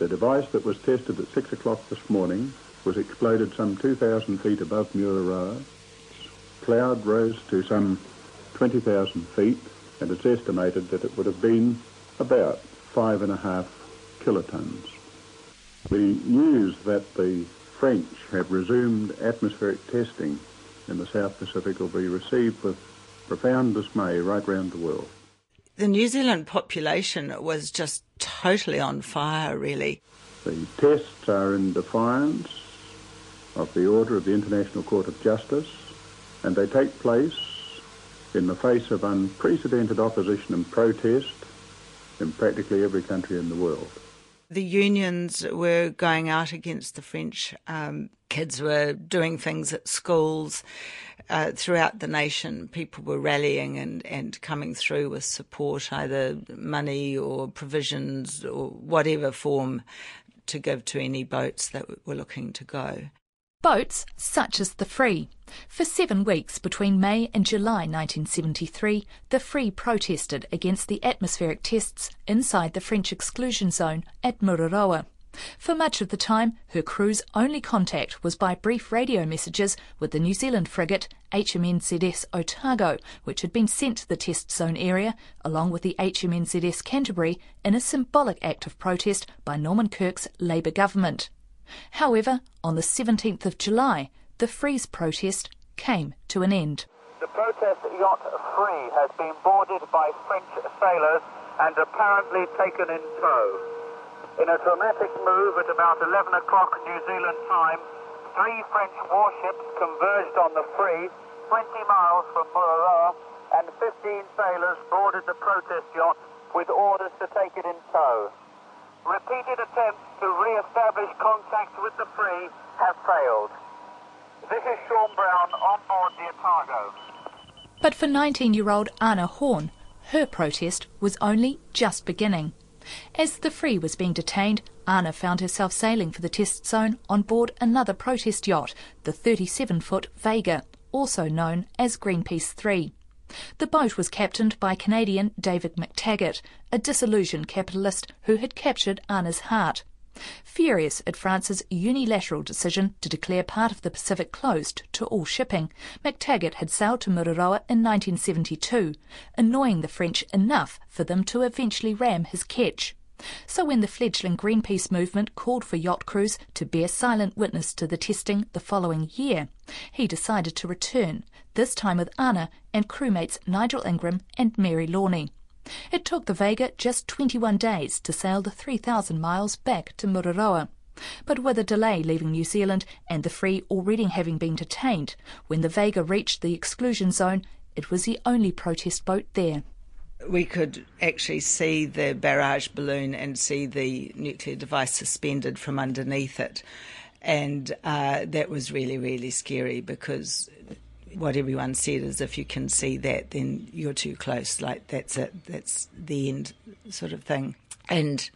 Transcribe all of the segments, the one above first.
The device that was tested at 6 o'clock this morning was exploded some 2,000 feet above Mururoa. Cloud rose to some 20,000 feet, and it's estimated that it would have been about five and a half kilotons. The news that the French have resumed atmospheric testing in the South Pacific will be received with profound dismay right round the world. The New Zealand population was just totally on fire, really. The tests are in defiance of the order of the International Court of Justice, and they take place in the face of unprecedented opposition and protest in practically every country in the world. The unions were going out against the French. Um, kids were doing things at schools. Uh, throughout the nation, people were rallying and, and coming through with support, either money or provisions or whatever form to give to any boats that were looking to go. Boats such as the Fri. For seven weeks between May and July 1973, the Fri protested against the atmospheric tests inside the French exclusion zone at Mururoa. For much of the time, her crew's only contact was by brief radio messages with the New Zealand frigate HMNZS Otago, which had been sent to the test zone area, along with the HMNZS Canterbury, in a symbolic act of protest by Norman Kirk's Labour government. However, on the 17th of July, the Fri's protest came to an end. The protest yacht Fri has been boarded by French sailors and apparently taken in tow. In a dramatic move at about 11 o'clock New Zealand time, three French warships converged on the Fri, 20 miles from Mururoa, and 15 sailors boarded the protest yacht with orders to take it in tow. Repeated attempts to re-establish contact with the Fri have failed. This is Sean Brown on board the Otago. But for 19 year old Anna Horn, her protest was only just beginning. As the Fri was being detained, Anna found herself sailing for the test zone on board another protest yacht, the 37 foot Vega, also known as Greenpeace 3. The boat was captained by Canadian David McTaggart, a disillusioned capitalist who had captured Anna's heart. Furious at France's unilateral decision to declare part of the Pacific closed to all shipping, McTaggart had sailed to Mururoa in 1972, annoying the French enough for them to eventually ram his ketch. So when the fledgling Greenpeace movement called for yacht crews to bear silent witness to the testing the following year, he decided to return, this time with Anna and crewmates Nigel Ingram and Mary Lornie. It took the Vega just 21 days to sail the 3,000 miles back to Mururoa. But with a delay leaving New Zealand and the Fri already having been detained, when the Vega reached the exclusion zone, it was the only protest boat there. We could actually see the barrage balloon and see the nuclear device suspended from underneath it. And uh, that was really, really scary because what everyone said is if you can see that, then you're too close. Like that's it. That's the end, sort of thing. And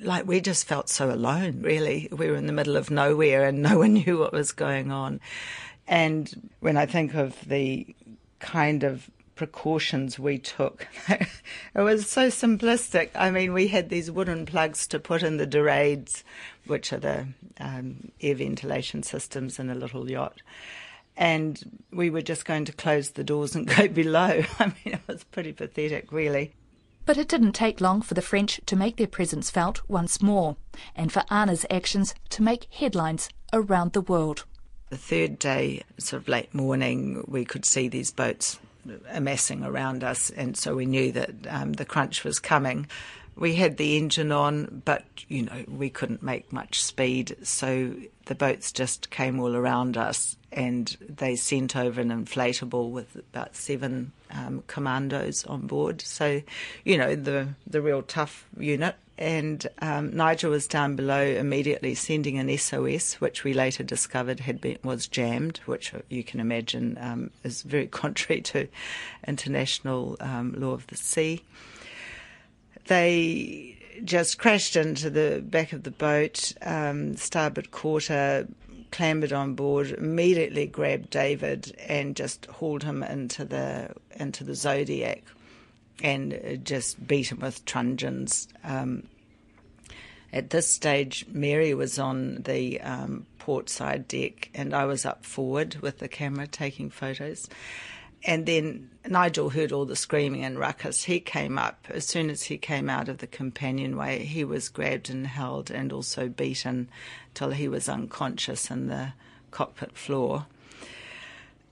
like we just felt so alone. Really, we were in the middle of nowhere, and no one knew what was going on. And when I think of the kind of precautions we took. it was so simplistic. I mean, we had these wooden plugs to put in the dorades, which are the um, air ventilation systems in a little yacht and we were just going to close the doors and go below. I mean, it was pretty pathetic, really. But it didn't take long for the French to make their presence felt once more, and for Anna's actions to make headlines around the world. The third day, sort of late morning, we could see these boats amassing around us, and so we knew that um, the crunch was coming. We had the engine on, but you know we couldn't make much speed, so the boats just came all around us, and they sent over an inflatable with about seven um, commandos on board. So, you know, the the real tough unit, and um, Nigel was down below immediately sending an SOS, which we later discovered had been was jammed, which you can imagine um, is very contrary to international um, law of the sea. They just crashed into the back of the boat, um, starboard quarter, clambered on board, immediately grabbed David and just hauled him into the into the Zodiac and just beat him with truncheons. Um, at this stage, Mary was on the um, port side deck, and I was up forward with the camera taking photos. And then Nigel heard all the screaming and ruckus. He came up. As soon as he came out of the companionway, he was grabbed and held and also beaten till he was unconscious in the cockpit floor.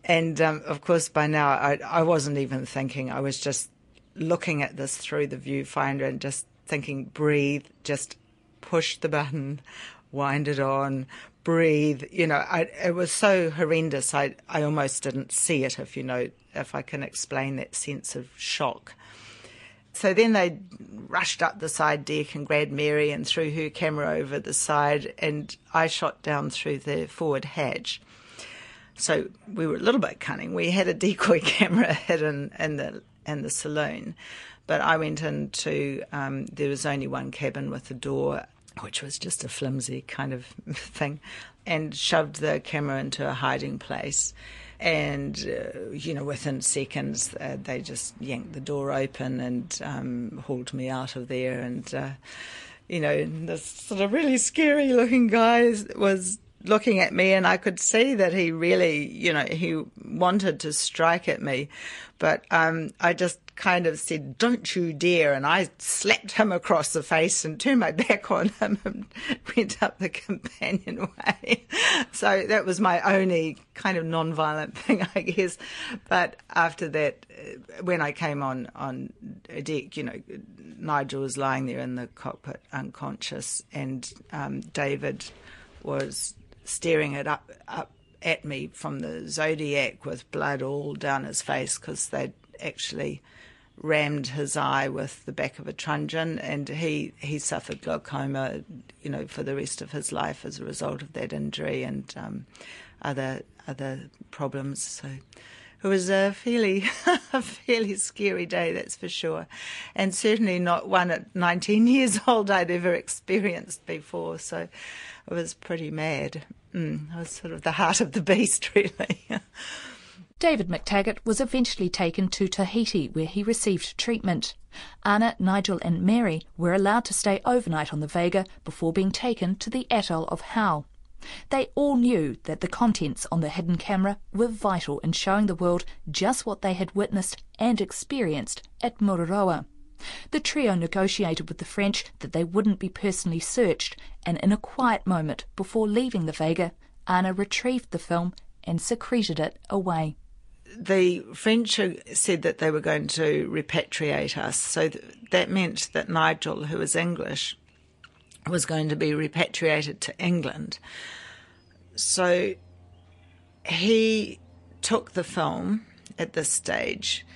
And um, of course, by now, I, I wasn't even thinking. I was just looking at this through the viewfinder and just thinking, breathe, just push the button, wind it on, breathe. You know, I, it was so horrendous. I I almost didn't see it. If you know, if I can explain that sense of shock. So then they rushed up the side deck and grabbed Mary and threw her camera over the side, and I shot down through the forward hatch. So we were a little bit cunning. We had a decoy camera hidden in the in the saloon, but I went into um, there was only one cabin with a door which was just a flimsy kind of thing, and shoved the camera into a hiding place. And, uh, you know, within seconds, uh, they just yanked the door open and um, hauled me out of there. And, uh, you know, this sort of really scary looking guy was looking at me and I could see that he really, you know, he wanted to strike at me. But um, I just kind of said, Don't you dare. And I slapped him across the face and turned my back on him and went up the companionway. so that was my only kind of non-violent thing, I guess. But after that, uh, when I came on, on deck, you know, Nigel was lying there in the cockpit unconscious and um, David was staring it up up at me from the Zodiac with blood all down his face because they'd actually rammed his eye with the back of a truncheon, and he he suffered glaucoma, you know, for the rest of his life as a result of that injury and um, other other problems. So it was a fairly a fairly scary day, that's for sure, and certainly not one at 19 years old I'd ever experienced before. So it was pretty mad. Mm, it was sort of the heart of the beast, really. David McTaggart was eventually taken to Tahiti, where he received treatment. Anna, Nigel, and Mary were allowed to stay overnight on the Vega before being taken to the atoll of Hao. They all knew that the contents on the hidden camera were vital in showing the world just what they had witnessed and experienced at Mururoa. The trio negotiated with the French that they wouldn't be personally searched, and in a quiet moment before leaving the Vega, Anna retrieved the film and secreted it away. The French said that they were going to repatriate us, so that meant that Nigel, who was English, was going to be repatriated to England. So he took the film at this stage,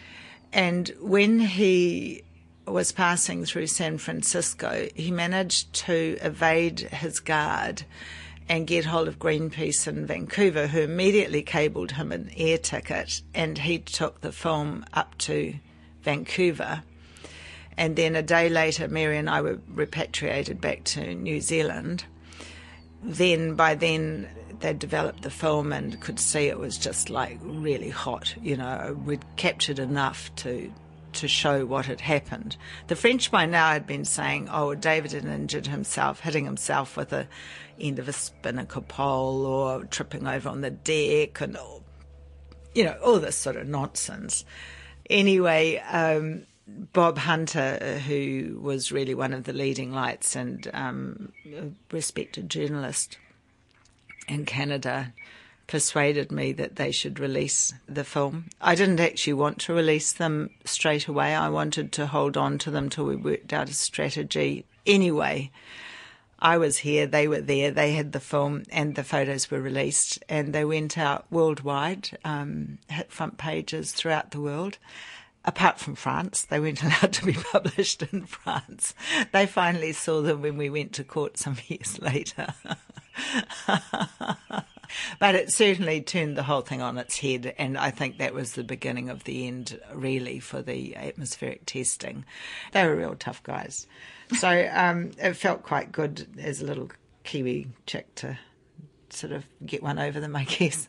and when he was passing through San Francisco, he managed to evade his guard and get hold of Greenpeace in Vancouver, who immediately cabled him an air ticket, and he took the film up to Vancouver. And then a day later, Mary and I were repatriated back to New Zealand. Then, by then, they'd developed the film and could see it was just like really hot. You know, we'd captured enough to to show what had happened. The French by now had been saying, oh, David had injured himself, hitting himself with the end of a spinnaker pole or tripping over on the deck and, you know, all this sort of nonsense. Anyway, um, Bob Hunter, who was really one of the leading lights and um, respected journalist in Canada, persuaded me that they should release the film. I didn't actually want to release them straight away. I wanted to hold on to them till we worked out a strategy. Anyway, I was here, they were there, they had the film, and the photos were released, and they went out worldwide, um, hit front pages throughout the world. Apart from France, they weren't allowed to be published in France. They finally saw them when we went to court some years later. but it certainly turned the whole thing on its head, and I think that was the beginning of the end, really, for the atmospheric testing. They were real tough guys. So um, it felt quite good as a little Kiwi chick to sort of get one over them, I guess.